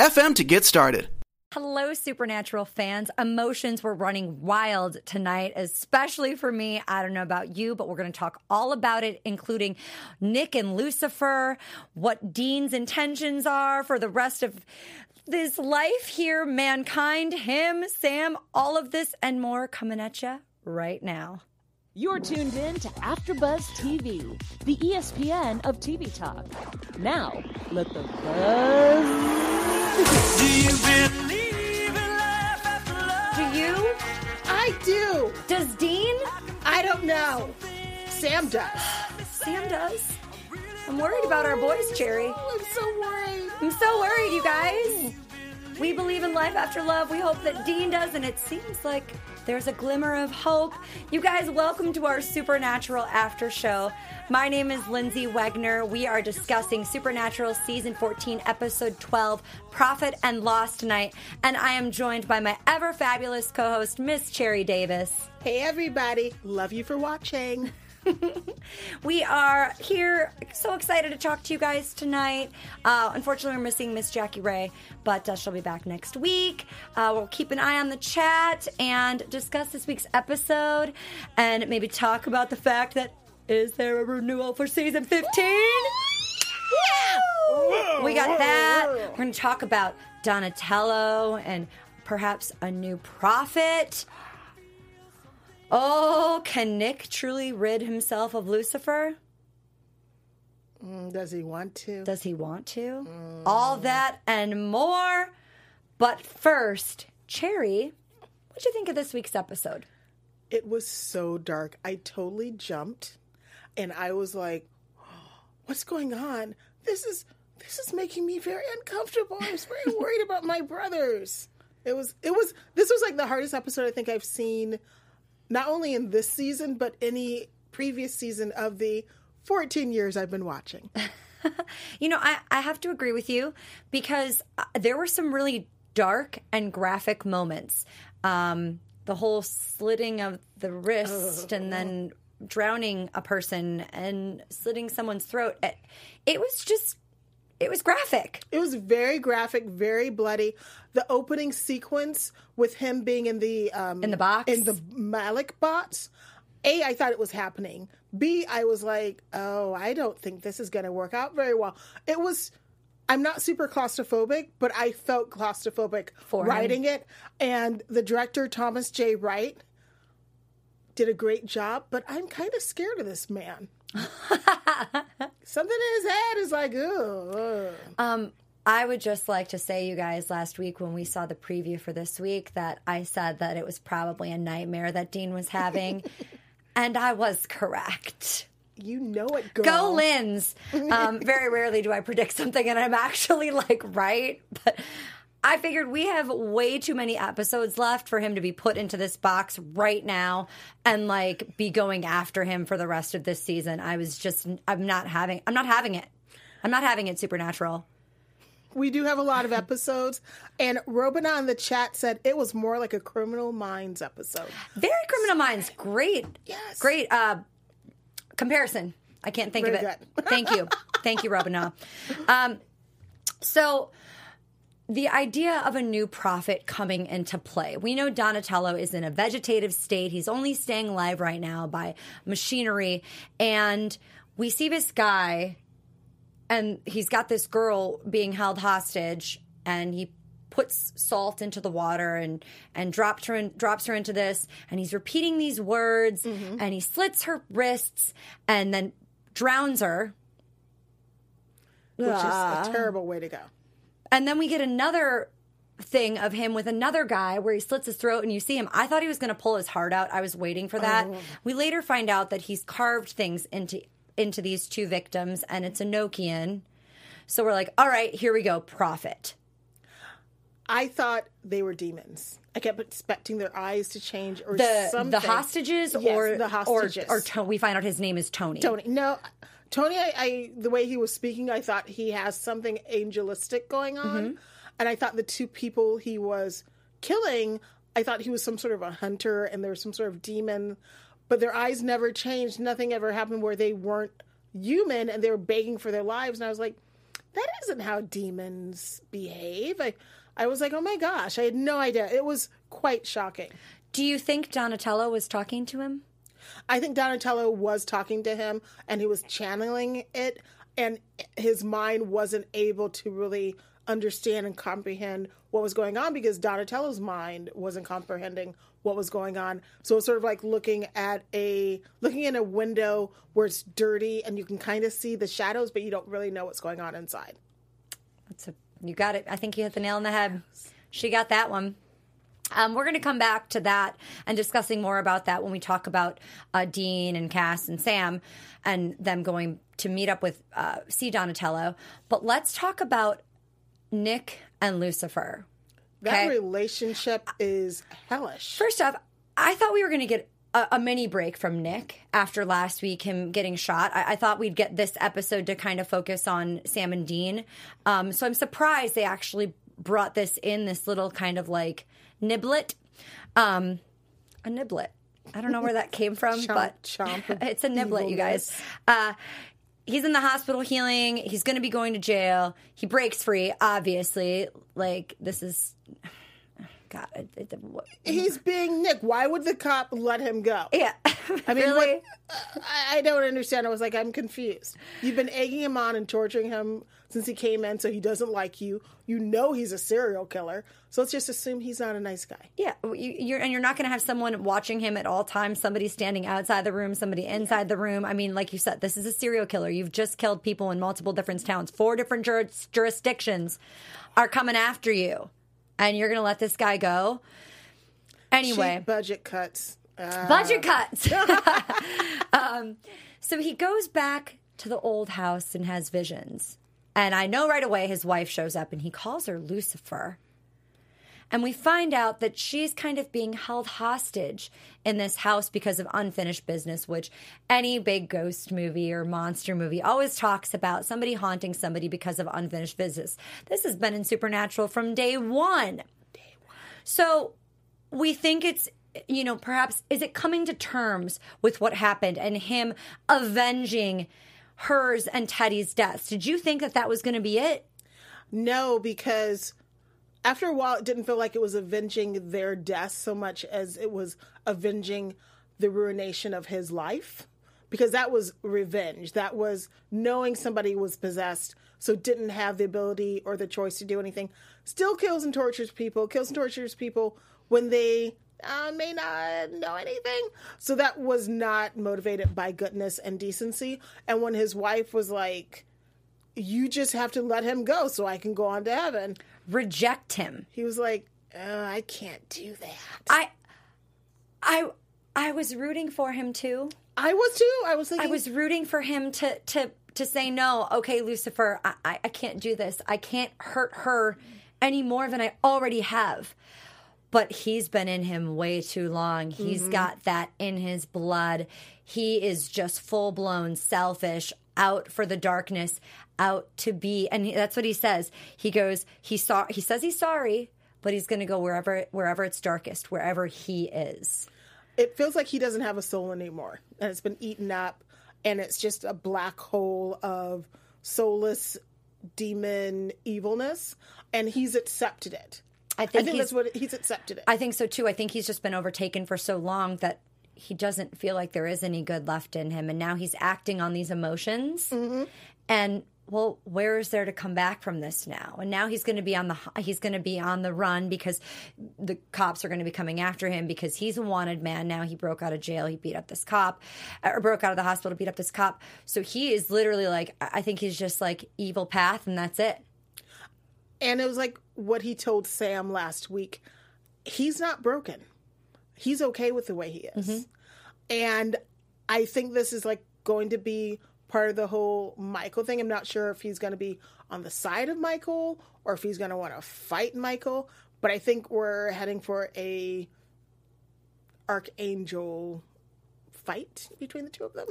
FM to get started. Hello, Supernatural fans. Emotions were running wild tonight, especially for me. I don't know about you, but we're going to talk all about it, including Nick and Lucifer, what Dean's intentions are for the rest of this life here, mankind, him, Sam, all of this and more coming at you right now. You're tuned in to AfterBuzz TV, the ESPN of TV talk. Now, let the buzz Do you believe in life after love? Do you? I do. Does Dean? I don't know. Sam does. Sam does. I'm worried about our boys, Cherry. Oh, I'm so worried. I'm so worried, you guys. We believe in life after love. We hope that Dean does, and it seems like there's a glimmer of hope. You guys, welcome to our Supernatural After Show. My name is Lyndsey Wegner. We are discussing Supernatural Season 14, Episode 12, Prophet and Loss tonight, and I am joined by my ever fabulous co host, Miss Cherry Davis. Hey, everybody. Love you for watching. we are here, so excited to talk to you guys tonight. Uh, unfortunately, we're missing Miss Jackie Ray, but uh, she'll be back next week. Uh, we'll keep an eye on the chat and discuss this week's episode, and maybe talk about the fact that is there a renewal for season fifteen? Yeah, we got that. We're going to talk about Donatello and perhaps a new prophet. Oh, can Nick truly rid himself of Lucifer? Mm, does he want to? Does he want to? All that and more. But first, Cherry, what'd you think of this week's episode? It was so dark. I totally jumped, and I was like, "What's going on? This is this is making me very uncomfortable. I was very worried about my brothers." It was it was this was like the hardest episode I think I've seen, not only in this season but any previous season of the 14 years I've been watching. You know, I, I have to agree with you because uh, there were some really dark and graphic moments. Um, the whole slitting of the wrist and then drowning a person and slitting someone's throat. It, it was just, it was graphic. It was very graphic, very bloody. The opening sequence with him being in the um, In the box? in the Ma'lak box. A, I thought it was happening. B, I was like, oh, I don't think this is going to work out very well. It was. I'm not super claustrophobic, but I felt claustrophobic For him. writing it. And the director, Thomas J. Wright, did a great job, but I'm kind of scared of this man. Something in his head is like, ugh. Um, I would just like to say, you guys, last week when we saw the preview for this week, that I said that it was probably a nightmare that Dean was having. and I was correct. You know it, girl. Go Lins. Um, very rarely do I predict something and I'm actually like right. But I figured we have way too many episodes left for him to be put into this box right now and like be going after him for the rest of this season. I was just I'm not having I'm not having it. I'm not having it supernatural. We do have a lot of episodes, and Robina in the chat said it was more like a Criminal Minds episode. Very Criminal Minds. Great. Yes. Great uh, comparison. I can't think of it. good. Thank you. Thank you, Robina. Um, so, the idea of a new prophet coming into play. We know Donatello is in a vegetative state. He's only staying alive right now by machinery. And we see this guy, and he's got this girl being held hostage, and he puts salt into the water and and drops her in, drops her into this and he's repeating these words mm-hmm. and he slits her wrists and then drowns her which is a ah. terrible way to go. And then we get another thing of him with another guy where he slits his throat and you see him. I thought he was going to pull his heart out. I was waiting for that. Oh. We later find out that he's carved things into into these two victims and it's a Enochian. So we're like, all right, here we go, prophet. I thought they were demons. I kept expecting their eyes to change or The something. the hostages Yes, or the hostages. or, or To- we find out his name is Tony. Tony. No, Tony. I, I the way he was speaking, I thought he has something angelistic going on, Mm-hmm. and I thought the two people he was killing, I thought he was some sort of a hunter, and there was some sort of demon, but their eyes never changed. Nothing ever happened where they weren't human and they were begging for their lives, and I was like, that isn't how demons behave. I. I was like, oh my gosh, I had no idea. It was quite shocking. Do you think Donatello was talking to him? I think Donatello was talking to him and he was channeling it, and his mind wasn't able to really understand and comprehend what was going on because Donatello's mind wasn't comprehending what was going on. So it's sort of like looking at a looking in a window where it's dirty and you can kind of see the shadows, but you don't really know what's going on inside. That's a, you got it. I think you hit the nail on the head. She got that one. Um, we're going to come back to that and discussing more about that when we talk about uh, Dean and Cass and Sam and them going to meet up with uh, C. Donatello. But let's talk about Nick and Lucifer. That relationship is hellish. First off, I thought we were going to get a, a mini break from Nick after last week, him getting shot. I, I thought we'd get this episode to kind of focus on Sam and Dean. Um, so I'm surprised they actually brought this in, this little kind of like niblet. Um, a niblet. I don't know where that came from, Chomp, but chomp, it's a niblet, you guys. Uh, he's in the hospital healing. He's going to be going to jail. He breaks free, obviously. Like, this is. God, it, it, what- He's being Nick. Why would the cop let him go? yeah. I mean, really? what- I, don't understand. I was like, I'm confused. You've been egging him on and torturing him since he came in, so he doesn't like you. You know he's a serial killer, so let's just assume he's not a nice guy. Yeah, you, you're and you're not going to have someone watching him at all times. Somebody standing outside the room, somebody inside the room. I mean, like you said, this is a serial killer. You've just killed people in multiple different towns, four different juris, jurisdictions are coming after you, and you're going to let this guy go. Anyway, Cheap budget cuts. Uh, budget cuts. um, so he goes back to the old house and has visions. And I know right away his wife shows up and he calls her Lucifer. And we find out that she's kind of being held hostage in this house because of unfinished business, which any big ghost movie or monster movie always talks about somebody haunting somebody because of unfinished business. This has been in Supernatural from day one. So we think it's you know perhaps is it coming to terms with what happened and him avenging hers and Teddy's deaths. Did you think that that was going to be it? No, because after a while, it didn't feel like it was avenging their death so much as it was avenging the ruination of his life. Because that was revenge. That was knowing somebody was possessed, so didn't have the ability or the choice to do anything. Still kills and tortures people, kills and tortures people when they uh, may not know anything. So that was not motivated by goodness and decency. And when his wife was like, you just have to let him go so I can go on to heaven. Reject him. He was like, oh, I can't do that. I I I was rooting for him too. I was too. I was thinking, I was rooting for him to to to say no. Okay, Lucifer, I, I I can't do this. I can't hurt her any more than I already have. But he's been in him way too long. He's mm-hmm. got that in his blood. He is just full blown selfish, out for the darkness, out to be. And he, that's what he says. He goes. He saw. He says he's sorry, but he's going to go wherever wherever it's darkest, wherever he is. it feels like he doesn't have a soul anymore. And it's been eaten up. And it's just a black hole of soulless demon evilness. And he's accepted it. I I think, think he's, that's what he's accepted it. I think so too. I think he's just been overtaken for so long that he doesn't feel like there is any good left in him, and now he's acting on these emotions. Mm-hmm. And well, where is there to come back from this now? And now he's going to be on the he's going to be on the run because the cops are going to be coming after him because he's a wanted man. Now he broke out of jail, he beat up this cop, or broke out of the hospital, beat up this cop. So he is literally like, I I think he's just like evil path, and that's it. And it was like what he told Sam last week. He's not broken. He's okay with the way he is. Mm-hmm. And I think this is like going to be part of the whole Michael thing. I'm not sure if he's going to be on the side of Michael or if he's going to want to fight Michael. But I think we're heading for a archangel fight between the two of them,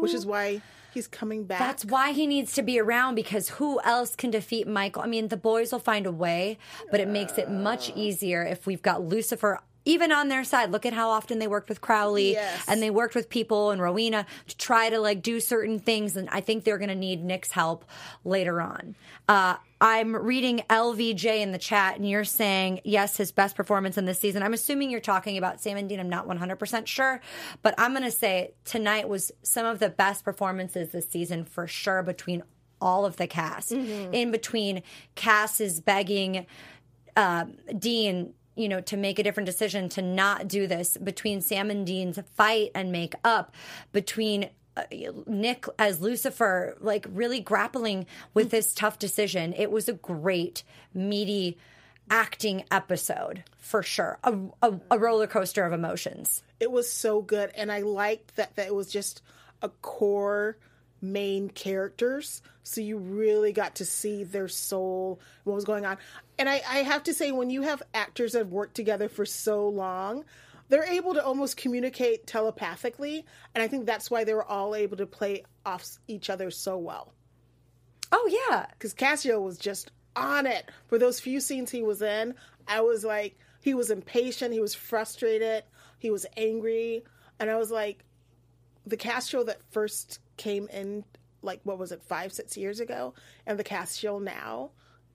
which is why he's coming back. That's why he needs to be around because who else can defeat Michael? I mean, the boys will find a way, but it makes it much easier if we've got Lucifer even on their side. Look at how often they worked with Crowley Yes. and they worked with people and Rowena to try to like do certain things. And I think they're going to need Nick's help later on. Uh, I'm reading LVJ in the chat, and you're saying yes, his best performance in this season. I'm assuming you're talking about Sam and Dean. I'm not 100% sure, but I'm going to say tonight was some of the best performances this season for sure between all of the cast. In between, Cass is begging Dean, you know, to make a different decision to not do this between Sam and Dean's fight and make up between uh, Nick as Lucifer, like really grappling with this tough decision. It was a great, meaty acting episode for sure. A, a, a roller coaster of emotions. it was so good and i liked that, that it was just a core main characters. So you really got to see their soul what was going on. And I, I have to say when you have actors that have worked together for so long they're able to almost communicate telepathically. And i think that's why they were all able to play off each other so well. Oh, yeah. because Cassio was just on it. For those few scenes he was in. I was like, he was impatient, he was frustrated, he was angry, and I was like, the Cassio that first came in, like what was it, five, six years ago, and the Cassio now,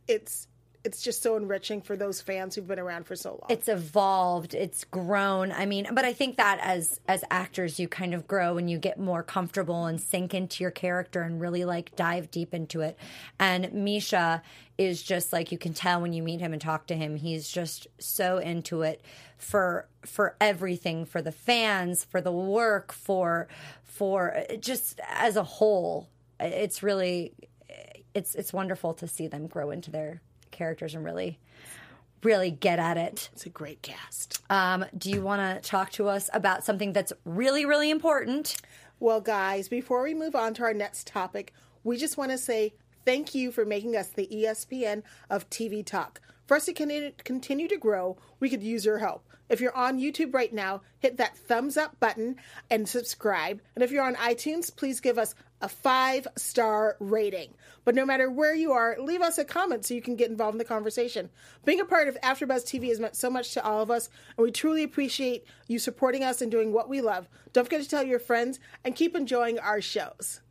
it's it's just so enriching for those fans who've been around for so long. it's evolved. It's grown. I mean but i think that as as actors you kind of grow and you get more comfortable and sink into your character and really like dive deep into it. And misha is just like you can tell when you meet him and talk to him he's just so into it for for everything for the fans for the work for for uh, just as a whole. It's really it's it's wonderful to see them grow into their characters and really really get at it it's a great cast. um, do you want to talk to us about something that's really, really important? Well, guys, before we move on to our next topic, we just want to say thank you for making us the ESPN of TV Talk. For us to continue, to grow, we could use your help. If you're on YouTube right now, hit that thumbs up button and subscribe. And if you're on iTunes, please give us a five star rating. But no matter where you are, leave us a comment so you can get involved in the conversation. Being a part of AfterBuzz TV has meant so much to all of us, and we truly appreciate you supporting us and doing what we love. Don't forget to tell your friends and keep enjoying our shows.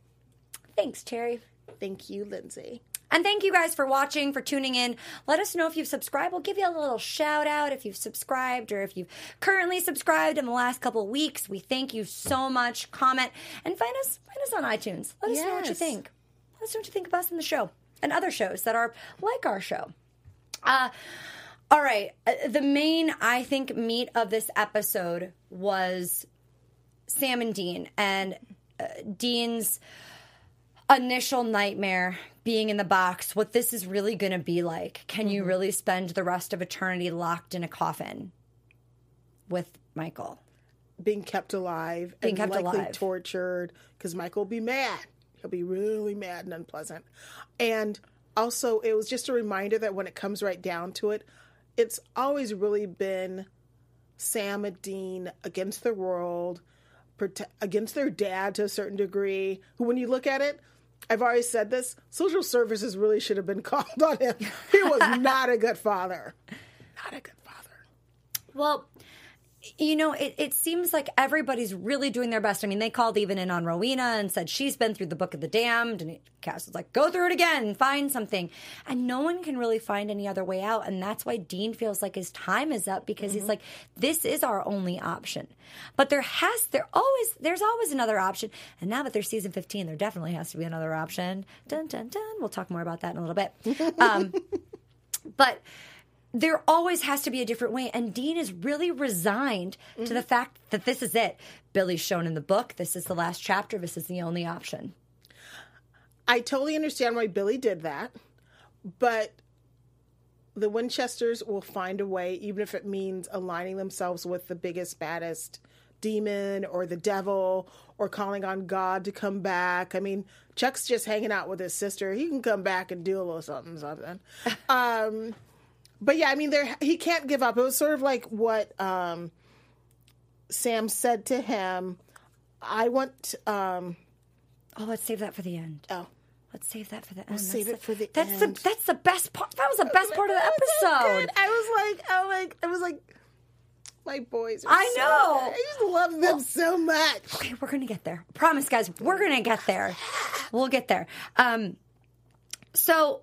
Thanks, Cherry. Thank you, Lyndsey. And thank you guys for watching, for tuning in. Let us know if you've subscribed. We'll give you a little shout out if you've subscribed or if you've currently subscribed in the last couple of weeks. We thank you so much. Comment and find us find us on iTunes. Let us know what you think. Let us know what you think of us in the show and other shows that are like our show. Uh, all right. Uh, The main, I think, meat of this episode was Sam and Dean and uh, Dean's initial nightmare being in the box, what this is really going to be like. Can you mm-hmm. really spend the rest of eternity locked in a coffin with Michael? Being kept alive Being and kept likely alive. tortured because Michael will be mad. He'll be really mad and unpleasant. And also, it was just a reminder that when it comes right down to it, it's always really been Sam and Dean against the world, against their dad to a certain degree. Who, when you look at it, I've already said this social services really should have been called on him. He was not a good father. Not a good father. Well, you know, it, it seems like everybody's really doing their best. I mean, they called even in on Rowena and said she's been through the Book of the Damned, and Cass was like, "Go through it again, find something." And no one can really find any other way out, and that's why Dean feels like his time is up because he's like, "This is our only option." But there has there always there's always another option, and now that there's season 15, there definitely has to be another option. Dun dun dun. We'll talk more about that in a little bit. Um, but there always has to be a different way. And Dean is really resigned to the fact that this is it. Billie's shown in the book. This is the last chapter. This is the only option. I totally understand why Billy did that, but the Winchesters will find a way, even if it means aligning themselves with the biggest, baddest demon or the devil or calling on God to come back. I mean, Chuck's just hanging out with his sister. He can come back and do a little something, something. um, but yeah, I mean, there he can't give up. It was sort of like what um, Sam said to him. I want. Um, Oh, let's save that for the end. oh, Let's save that for the end. save That's it for the that's end. the that's the best part. That was the best part of the episode. I was like, oh like, I was like, my boys. Are I so know. good. I just love them so much. Okay, we're gonna get there. Promise, guys, we're gonna get there. We'll get there. Um, so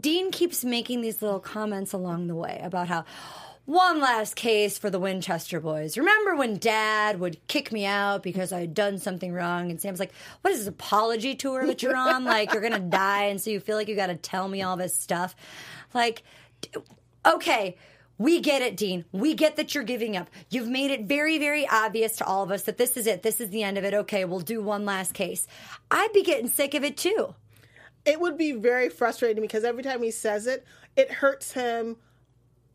Dean keeps making these little comments along the way about how one last case for the Winchester boys. Remember when Dad would kick me out because I had done something wrong? And Sam's like, "What is this apology tour that you're on? Like you're gonna die, and so you feel like you got to tell me all this stuff? Like, okay." We get it, Dean. We get that you're giving up. You've made it very, very obvious to all of us that this is it. This is the end of it. Okay, we'll do one last case. I'd be getting sick of it too. It would be very frustrating because every time he says it, it hurts him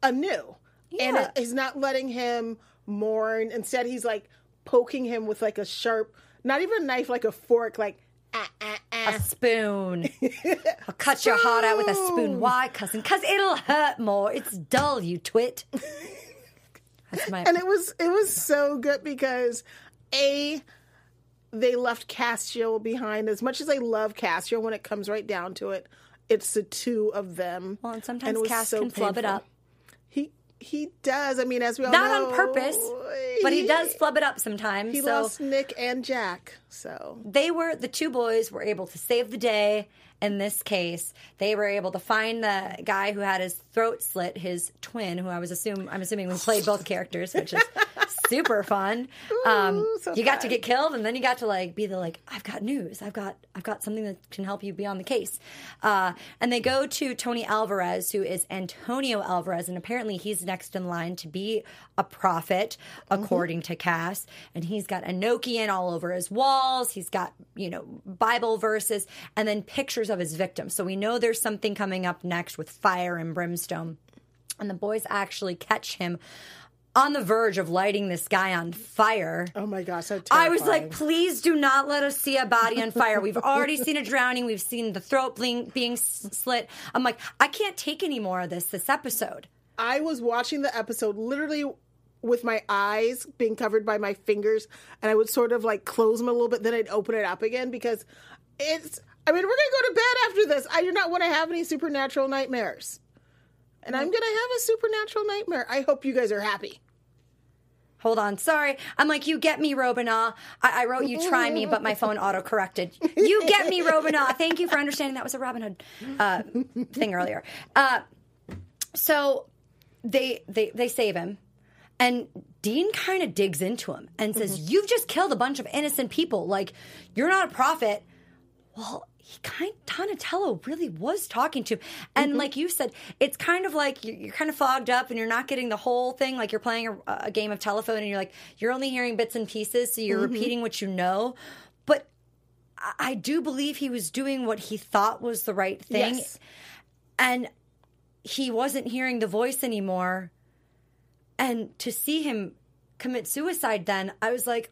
anew, and Yeah. it, he's not letting him mourn. Instead, he's like poking him with like a sharp, not even a knife, like a fork, like. Ah, ah, ah. A spoon. I'll cut your heart out with a spoon. Why, cousin? Because it'll hurt more. It's dull, you twit. That's my. and it was it was so good because a they left Castiel behind as much as I love Castiel when it comes right down to it it's the two of them well, and sometimes was Cass so can flub it painful. up. he he does I mean as we all know. Not know on purpose, but he does flub it up sometimes. he so lost Nick and Jack so they were the two boys were able to save the day in this case they were able to find the guy who had his throat slit his twin who i was assume i'm assuming we played both characters which is super fun. Um so you got to get killed and then you got to like be the like i've got news. I've got i've got something that can help you be on the case. Uh and they go to tony alvarez who is antonio alvarez and apparently he's next in line to be a prophet according to cass. And he's got enochian all over his walls. He's got you know bible verses and then pictures of his victims. So we know there's something coming up next with fire and brimstone and the boys actually catch him on the verge of lighting this guy on fire oh my gosh so I was like, please do not let us see a body on fire. We've already seen a drowning. We've seen the throat being, being slit. I'm like, I can't take any more of this this episode. I was watching the episode literally with my eyes being covered by my fingers, and I would sort of like close them a little bit, then I'd open it up again because it's. I mean, we're gonna go to bed after this. I do not want to have any supernatural nightmares, and I'm gonna have a supernatural nightmare. I hope you guys are happy. Hold on, sorry. I'm like, you get me, Robina. I, I wrote you try me, but my phone auto corrected. You get me, Robina. Thank you for understanding that was a Robin Hood uh, thing earlier. Uh, so they they they save him, and Dean kind of digs into him and says, "You've just killed a bunch of innocent people. Like you're not a prophet." Well, he kind Donatello really was talking to him, and mm-hmm. like you said, it's kind of like you're, you're kind of fogged up and you're not getting the whole thing. Like you're playing a, a game of telephone and you're like you're only hearing bits and pieces, so you're mm-hmm. repeating what you know. But I, I do believe he was doing what he thought was the right thing, Yes. and he wasn't hearing the voice anymore. And to see him commit suicide, then I was like,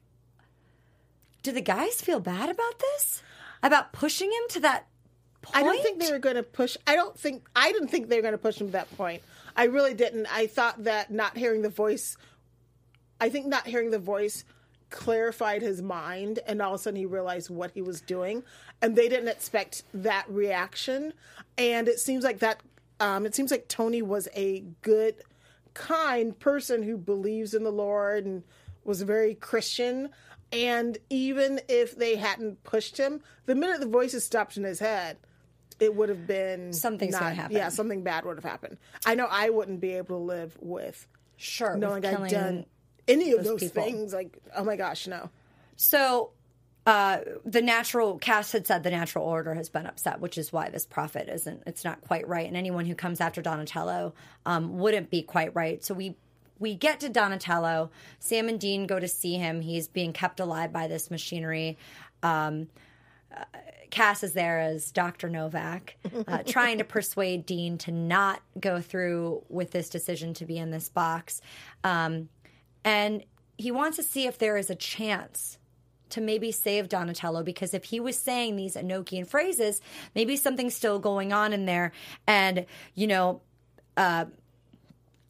do the guys feel bad about this? About pushing him to that point? I don't think they were going to push. I don't think I didn't think they were going to push him to that point. I really didn't. I thought that not hearing the voice. I think not hearing the voice clarified his mind, and all of a sudden he realized what he was doing, and they didn't expect that reaction. And it seems like that. Um, it seems like Tony was a good, kind person who believes in the Lord and was very Christian. And even if they hadn't pushed him, the minute the voices stopped in his head, it would have been Something's not- gonna happen. Yeah, something bad would have happened. I know I wouldn't be able to live with Sure. knowing I'd done any of those those things. Like, oh my gosh, no. So uh, the natural Cass had said the natural order has been upset, which is why this prophet isn't. It's not quite right, and anyone who comes after Donatello um, wouldn't be quite right. So we we get to Donatello. Sam and Dean go to see him. He's being kept alive by this machinery. Um, uh, Cass is there as Dr. Novak, uh, trying to persuade Dean to not go through with this decision to be in this box. Um, and he wants to see if there is a chance to maybe save Donatello because if he was saying these Enochian phrases, maybe something's still going on in there. And, you know, uh,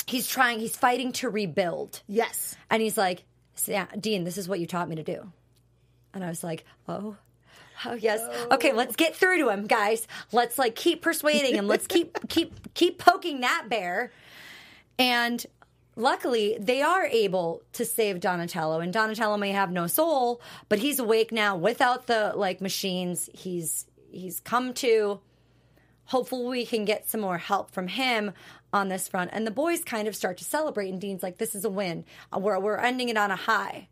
he's trying, he's fighting to rebuild. Yes. And he's like, yeah, Dean, this is what you taught me to do. And I was like, oh. Oh yes. Okay, let's get through to him, guys. Let's like keep persuading him. Let's keep keep keep poking that bear. And luckily, they are able to save Donatello. And Donatello may have no soul, but he's awake now without the like machines. He's he's come to. Hopefully, we can get some more help from him on this front. And the boys kind of start to celebrate. And Dean's like, "This is a win. Uh, We're we're ending it on a high."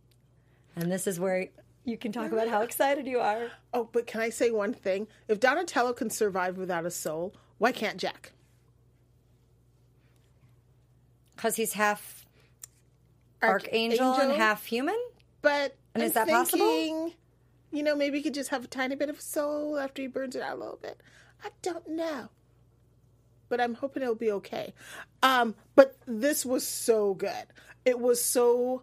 And this is where you can talk about how excited you are. Oh, but can I say one thing? If Donatello can survive without a soul, why can't Jack? Because he's half archangel, and half human? But And I'm is that possible? You know, maybe he could just have a tiny bit of soul after he burns it out a little bit. I don't know. But I'm hoping it'll be okay. Um, but this was so good. It was so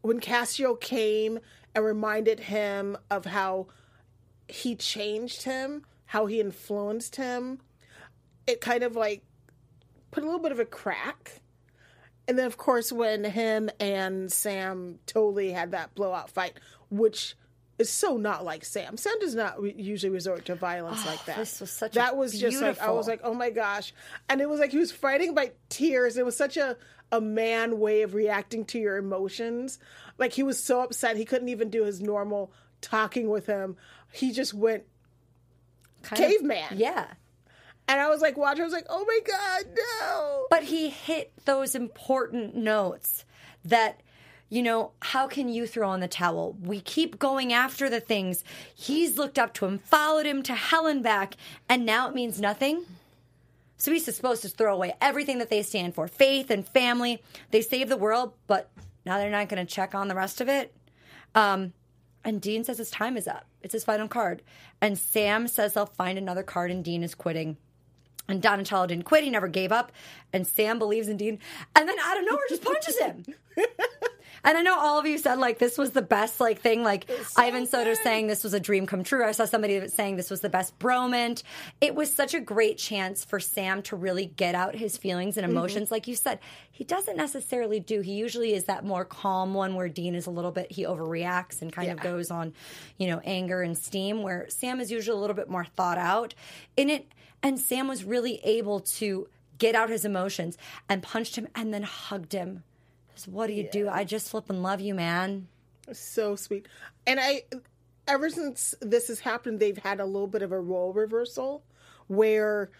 when Cassio came and reminded him of how he changed him, how he influenced him, it kind of like put a little bit of a crack. And then, of course, when him and Sam totally had that blowout fight, which is so not like Sam. Sam does not re- usually resort to violence oh, like that. Oh, this was such a that was just like I was like, oh my gosh, and it was like he was fighting by tears. It was such a a man way of reacting to your emotions. Like he was so upset he couldn't even do his normal talking with him. He just went Kind of- caveman. yeah. And I was like, watching, I was like, oh my God, no. But he hit those important notes that, you know, how can you throw in the towel? We keep going after the things. He's looked up to him, followed him to hell and back, and now it means nothing. So he's supposed to throw away everything that they stand for faith and family. They save the world, but now they're not going to check on the rest of it. Um, and Dean says his time is up. It's his final card. And Sam says they'll find another card, and Dean is quitting. And Donatello didn't quit. He never gave up. And Sam believes in Dean. And then out of nowhere just punches him. and I know all of you said like this was the best like thing. Like Ivan Soder saying this was a dream come true. I saw somebody saying this was the best bromant. It was such a great chance for Sam to really get out his feelings and mm-hmm. emotions. Like you said, he doesn't necessarily do. He usually is that more calm one where Dean is a little bit he overreacts and kind of goes on, you know, anger and steam. Where Sam is usually a little bit more thought out in it. And Sam was really able to get out his emotions and punched him and then hugged him. What do you do? I just flip and love you, man. so sweet. And I, ever since this has happened, they've had a little bit of a role reversal where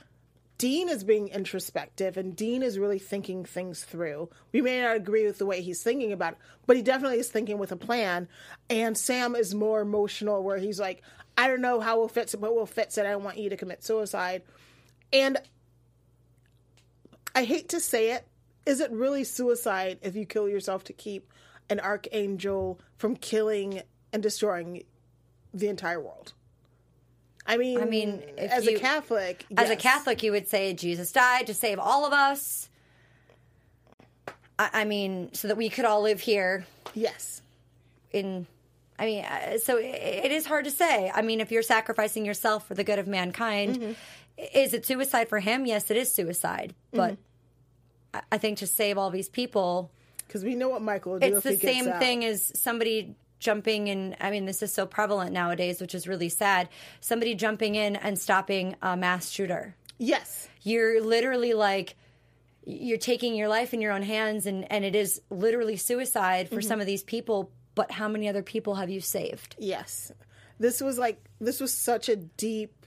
Dean is being introspective and Dean is really thinking things through. We may not agree with the way he's thinking about it, but he definitely is thinking with a plan. And Sam is more emotional, where he's like, I don't know how we'll fix it, but we'll fix it. I don't want you to commit suicide. And I hate to say it, is it really suicide if you kill yourself to keep an archangel from killing and destroying the entire world? I mean, I mean, as you- a Catholic, As a. Catholic, you would say Jesus died to save all of us. I, I mean, so that we could all live here yes, in. I mean, uh, so it, it is hard to say. I mean, if you're sacrificing yourself for the good of mankind, Mm-hmm. is it suicide for him? Yes, it is suicide. But Mm-hmm. I, think to save all these people, because we know what Michael will do it's if the he gets same thing as somebody jumping in i mean this is so prevalent nowadays which is really sad somebody jumping in and stopping a mass shooter Yes, you're literally like you're taking your life in your own hands and and it is literally suicide Mm-hmm. for some of these people but how many other people have you saved yes. This was like this was such a deep,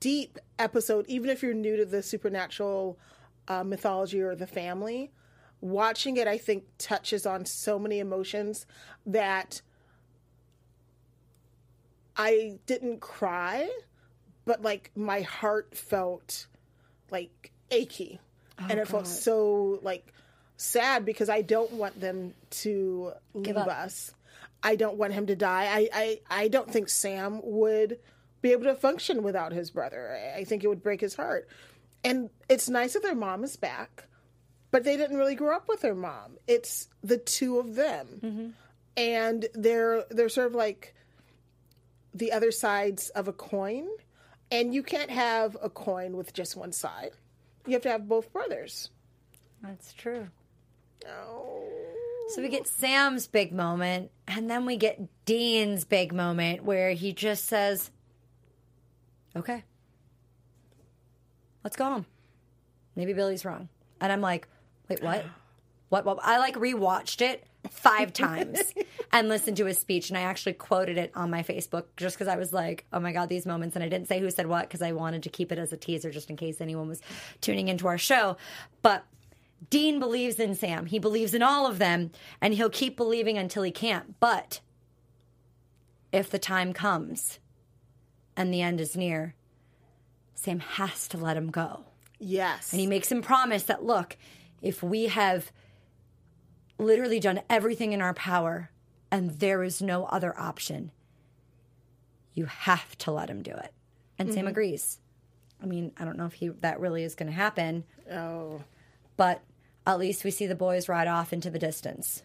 deep episode. Even if you're new to the supernatural uh, mythology or the family, watching it, I think touches on so many emotions that I didn't cry, but like my heart felt like achy, and it felt so like sad because I don't want them to leave up. us. I don't want him to die. I, I, I don't think Sam would be able to function without his brother. I think it would break his heart. And it's nice that their mom is back. but they didn't really grow up with their mom. It's the two of them, and they're they're sort of like the other sides of a coin, and you can't have a coin with just one side. You have to have both brothers. That's true. Oh. So we get Sam's big moment, and then we get Dean's big moment where he just says, Okay, let's go home. Maybe Billie's wrong. And I'm like, Wait, what? What? what? I like rewatched it five times and listened to his speech, and I actually quoted it on my Facebook just because I was like, oh my God, these moments. And I didn't say who said what because I wanted to keep it as a teaser just in case anyone was tuning into our show. But Dean believes in Sam. He believes in all of them, and he'll keep believing until he can't. But if the time comes and the end is near, Sam has to let him go. Yes. And he makes him promise that, look, if we have literally done everything in our power and there is no other option, you have to let him do it. And Sam mm-hmm. agrees. I mean, I don't know if he that really is going to happen, oh, but at least we see the boys ride off into the distance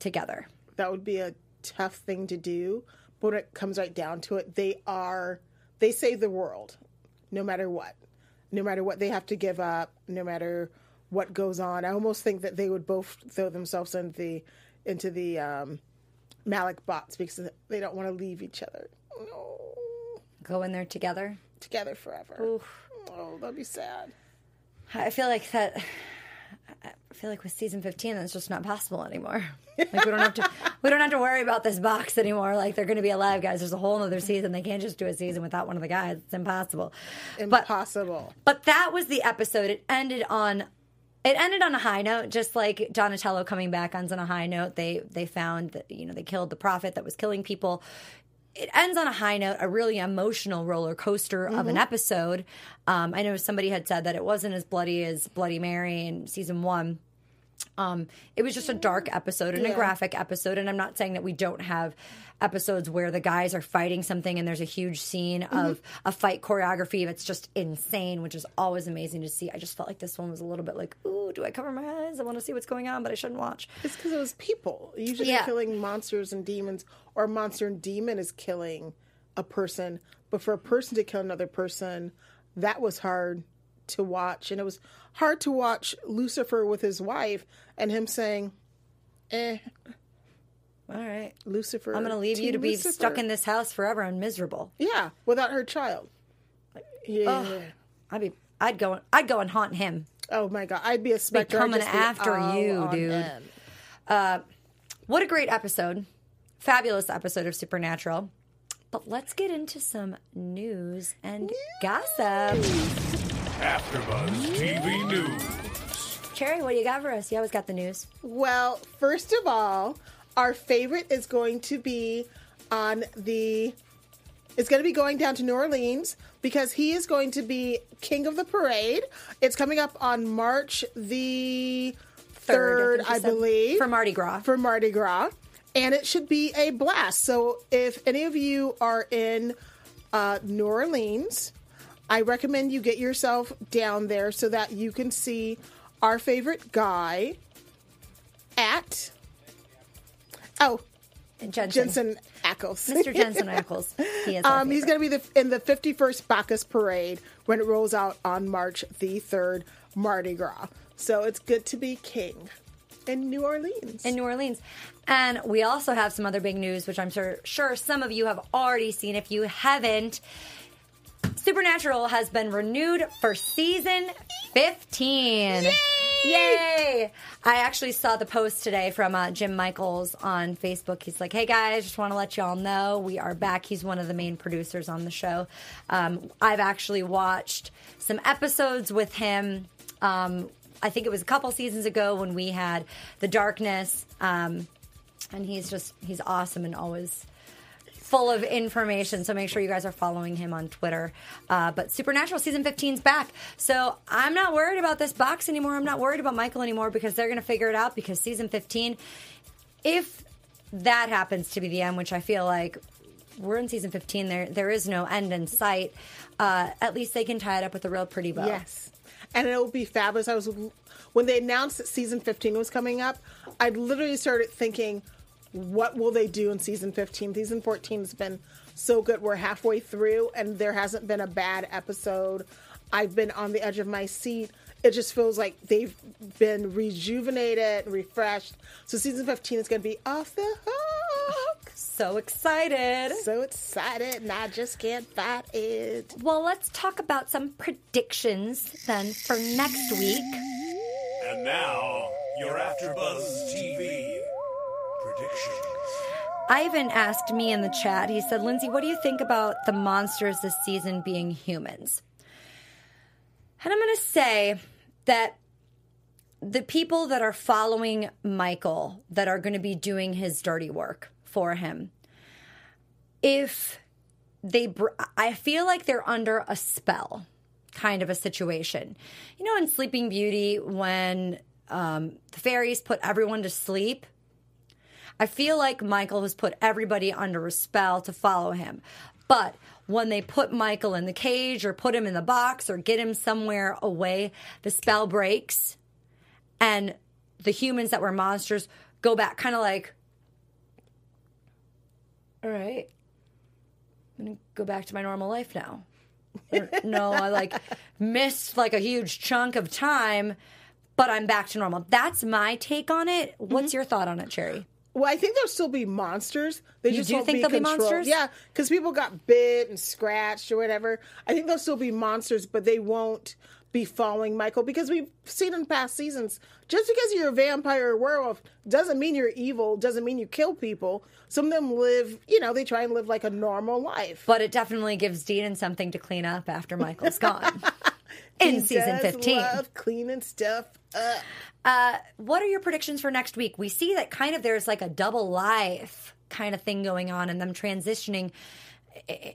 together. that would be a tough thing to do. But when it comes right down to it, they are they save the world, no matter what, no matter what they have to give up, no matter what goes on. I almost think that they would both throw themselves into the into the um, Ma'lak box because they don't want to leave each other. No, Go in there together. together forever. Oh, that'd be sad. I feel like that. I feel like with season fifteen, that's just not possible anymore. Like we don't have to. We don't have to worry about this box anymore. Like they're going to be alive, guys. There's a whole other season. They can't just do a season without one of the guys. It's impossible. But Impossible. But that was the episode. It ended on it ended on a high note, just like Donatello coming back ends on a high note. They they found that you know they killed the prophet that was killing people. It ends on a high note, a really emotional roller coaster of an episode. Um, I know somebody had said that it wasn't as bloody as Bloody Mary in season one. Um, it was just a dark episode and a graphic episode. And I'm not saying that we don't have episodes where the guys are fighting something and there's a huge scene of a fight choreography that's just insane, which is always amazing to see. I just felt like this one was a little bit like, ooh, do I cover my eyes? I want to see what's going on, but I shouldn't watch. It's because it was people. Usually Yeah. killing monsters and demons, or monster and demon is killing a person. But for a person to kill another person, that was hard to watch. And it was hard to watch Lucifer with his wife and him saying, eh, All right. Lucifer. I'm going to leave you to be stuck in this house forever and miserable. Yeah, without her child. Yeah. I'd be, I'd go, I'd go and haunt him. Oh my God. I'd be a specter. I'd coming be after you, dude. end. What a great episode. Fabulous episode of Supernatural. But let's get into some news and gossip. AfterBuzz TV News. Cherry, what do you got for us? You always got the news. Well, first of all, our favorite is going to be on the. It's going to be going down to New Orleans because he is going to be king of the parade. It's coming up on March the third, think you I, believe, For Mardi Gras. For Mardi Gras, and it should be a blast. So, if any of you are in uh, New Orleans, I recommend you get yourself down there so that you can see our favorite guy at oh Jensen. Jensen Ackles. Mr. Jensen Ackles. He is. Um, he's going to be the, in the 51st Bacchus Parade when it rolls out on March the 3rd, Mardi Gras. So it's good to be king in New Orleans. in New Orleans. And we also have some other big news, which I'm sure, sure some of you have already seen. If you haven't, Supernatural has been renewed for season 15. Yay! I actually saw the post today from uh, Jim Michaels on Facebook. He's like, hey guys, just want to let y'all know we are back. He's one of the main producers on the show. Um, I've actually watched some episodes with him. Um, I think it was a couple seasons ago when we had The Darkness. Um, and he's just, he's awesome and always full of information. So make sure you guys are following him on Twitter. Uh, but Supernatural season 15 is back. So I'm not worried about this box anymore. I'm not worried about Michael anymore because they're going to figure it out because season 15, if that happens to be the end, which I feel like we're in season 15, there there is no end in sight. Uh, at least they can tie it up with a real pretty bow. Yes. and it will be fabulous. I was when they announced that season 15 was coming up, I literally started thinking, what will they do in season 15? Season 14 has been so good. We're halfway through, and there hasn't been a bad episode. I've been on the edge of my seat. It just feels like they've been rejuvenated, and refreshed. So season 15 is going to be off the hook. So excited. So excited, and I just can't fight it. Well, let's talk about some predictions then for next week. And now, you're after Buzz TV Ivan asked me in the chat, he said, Lyndsey, what do you think about the monsters this season being humans? And I'm going to say that the people that are following Michael, that are going to be doing his dirty work for him, if they, br- I feel like they're under a spell kind of a situation. You know, in Sleeping Beauty, when um, the fairies put everyone to sleep, I feel like Michael has put everybody under a spell to follow him. But when they put Michael in the cage or put him in the box or get him somewhere away, the spell breaks and the humans that were monsters go back kind of like, all right, I'm going to go back to my normal life now. No, I like missed like a huge chunk of time, but I'm back to normal. That's my take on it. What's mm-hmm. your thought on it, Cherry? Well, I think there'll still be monsters. They You just do won't think be there'll be monsters? Yeah, because people got bit and scratched or whatever. I think there'll still be monsters, but they won't be following Michael because we've seen in past seasons. Just because you're a vampire or werewolf doesn't mean you're evil. Doesn't mean you kill people. Some of them live, you know, they try and live like a normal life. But it definitely gives Dean something to clean up after Michael's gone in He season does 15. love cleaning stuff up. Uh, what are your predictions for next week? We see that kind of there's like a double life kind of thing going on and them transitioning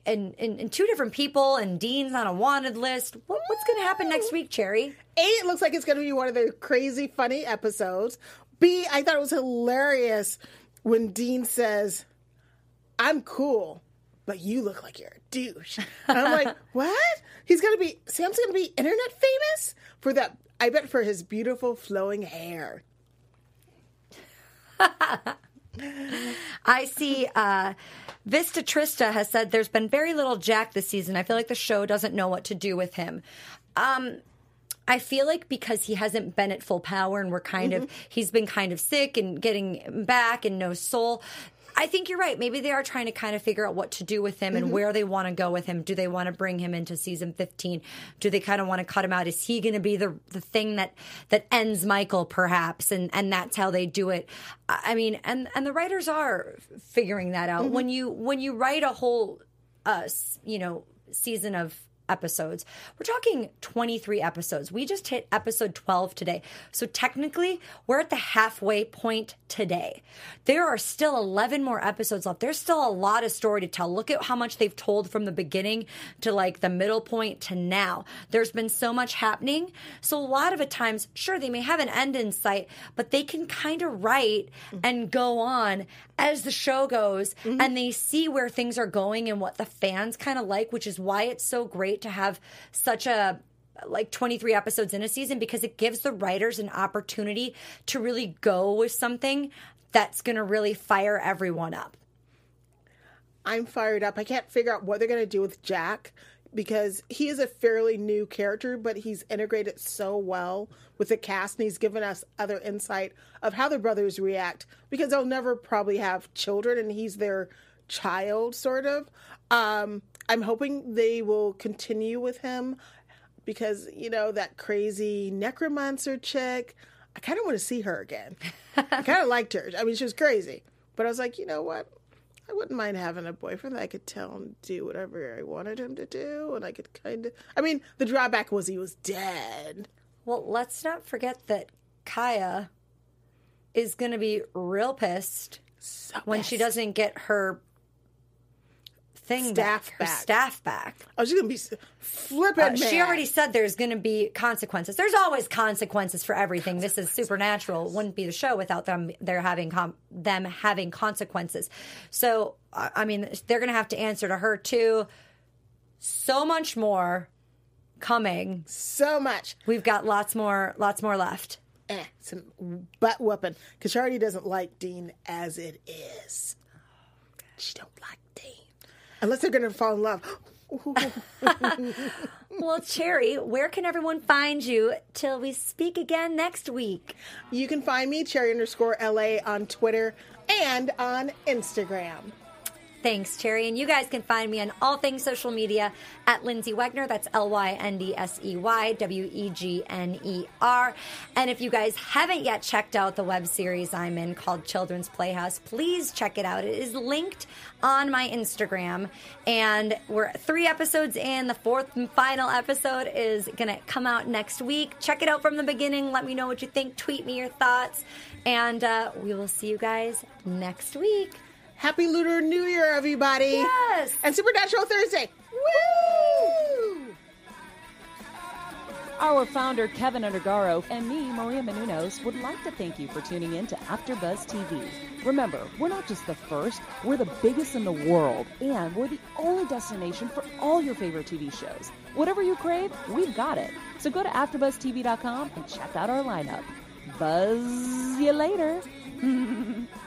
and, in, in two different people and Dean's on a wanted list. What, what's going to happen next week, Cherry? A, it looks like it's going to be one of the crazy, funny episodes. B, I thought it was hilarious when Dean says, I'm cool, but you look like you're a douche. And I'm like, what? He's to be, Sam's to be internet famous for that, I bet for his beautiful flowing hair. I see uh, Vista Trista has said there's been very little Jack this season. I feel like the show doesn't know what to do with him. Um, I feel like because he hasn't been at full power and we're kind of, he's been kind of sick and getting back and no soul. I think you're right. Maybe they are trying to kind of figure out what to do with him and where they want to go with him. Do they want to bring him into season 15? Do they kind of want to cut him out? Is he going to be the the thing that that ends Michael perhaps and and that's how they do it? I mean, and and the writers are figuring that out. When you when you write a whole uh you know, season of episodes. We're talking 23 episodes. We just hit episode 12 today. So technically, we're at the halfway point today. There are still 11 more episodes left. There's still a lot of story to tell. Look at how much they've told from the beginning to like the middle point to now. There's been so much happening. So a lot of the times, sure, they may have an end in sight, but they can kind of write and go on as the show goes mm-hmm. and they see where things are going and what the fans kind of like, which is why it's so great to have such a like 23 episodes in a season because it gives the writers an opportunity to really go with something that's going to really fire everyone up. I'm fired up. I can't figure out what they're going to do with Jack because he is a fairly new character, but he's integrated so well with the cast and he's given us other insight of how the brothers react because they'll never probably have children and he's their child, sort of. Um, I'm hoping they will continue with him because, you know, that crazy necromancer chick, I kind of want to see her again. I kind of liked her. I mean, she was crazy. But I was like, you know what? I wouldn't mind having a boyfriend that I could tell him to do whatever I wanted him to do, and I could kind of. I mean, the drawback was he was dead. Well, let's not forget that Kaya is going to be real pissed when she doesn't get her thing Staff back, back. staff back. I was just gonna be flipping. Uh, she already said there's going to be consequences. There's always consequences for everything. This is supernatural. Wouldn't be the show without them. They're having com- them having consequences. So I mean, they're going to have to answer to her too. So much more coming. So much. We've got lots more, lots more left. Eh, some butt whooping. Because Charity doesn't like Dean as it is. She don't like. Unless they're going to fall in love. Well, Cherry, where can everyone find you till we speak again next week? You can find me, Cherry underscore LA, on Twitter and on Instagram. Thanks, Cherry. And you guys can find me on all things social media at Lyndsey Wegner. That's L Y N D S E Y W E G N E R. And if you guys haven't yet checked out the web series I'm in called Children's Playhouse, please check it out. It is linked on my Instagram. And we're three episodes in. The fourth and final episode is going to come out next week. Check it out from the beginning. Let me know what you think. Tweet me your thoughts. And uh, we will see you guys next week. Happy Lunar New Year, everybody. Yes. And Supernatural Thursday. Woo! Our founder, Keven Undergaro, and me, Maria Menounos, would like to thank you for tuning in to AfterBuzz TV. Remember, we're not just the first, we're the biggest in the world, and we're the only destination for all your favorite TV shows. Whatever you crave, we've got it. So go to AfterBuzzTV.com and check out our lineup. Buzz you later.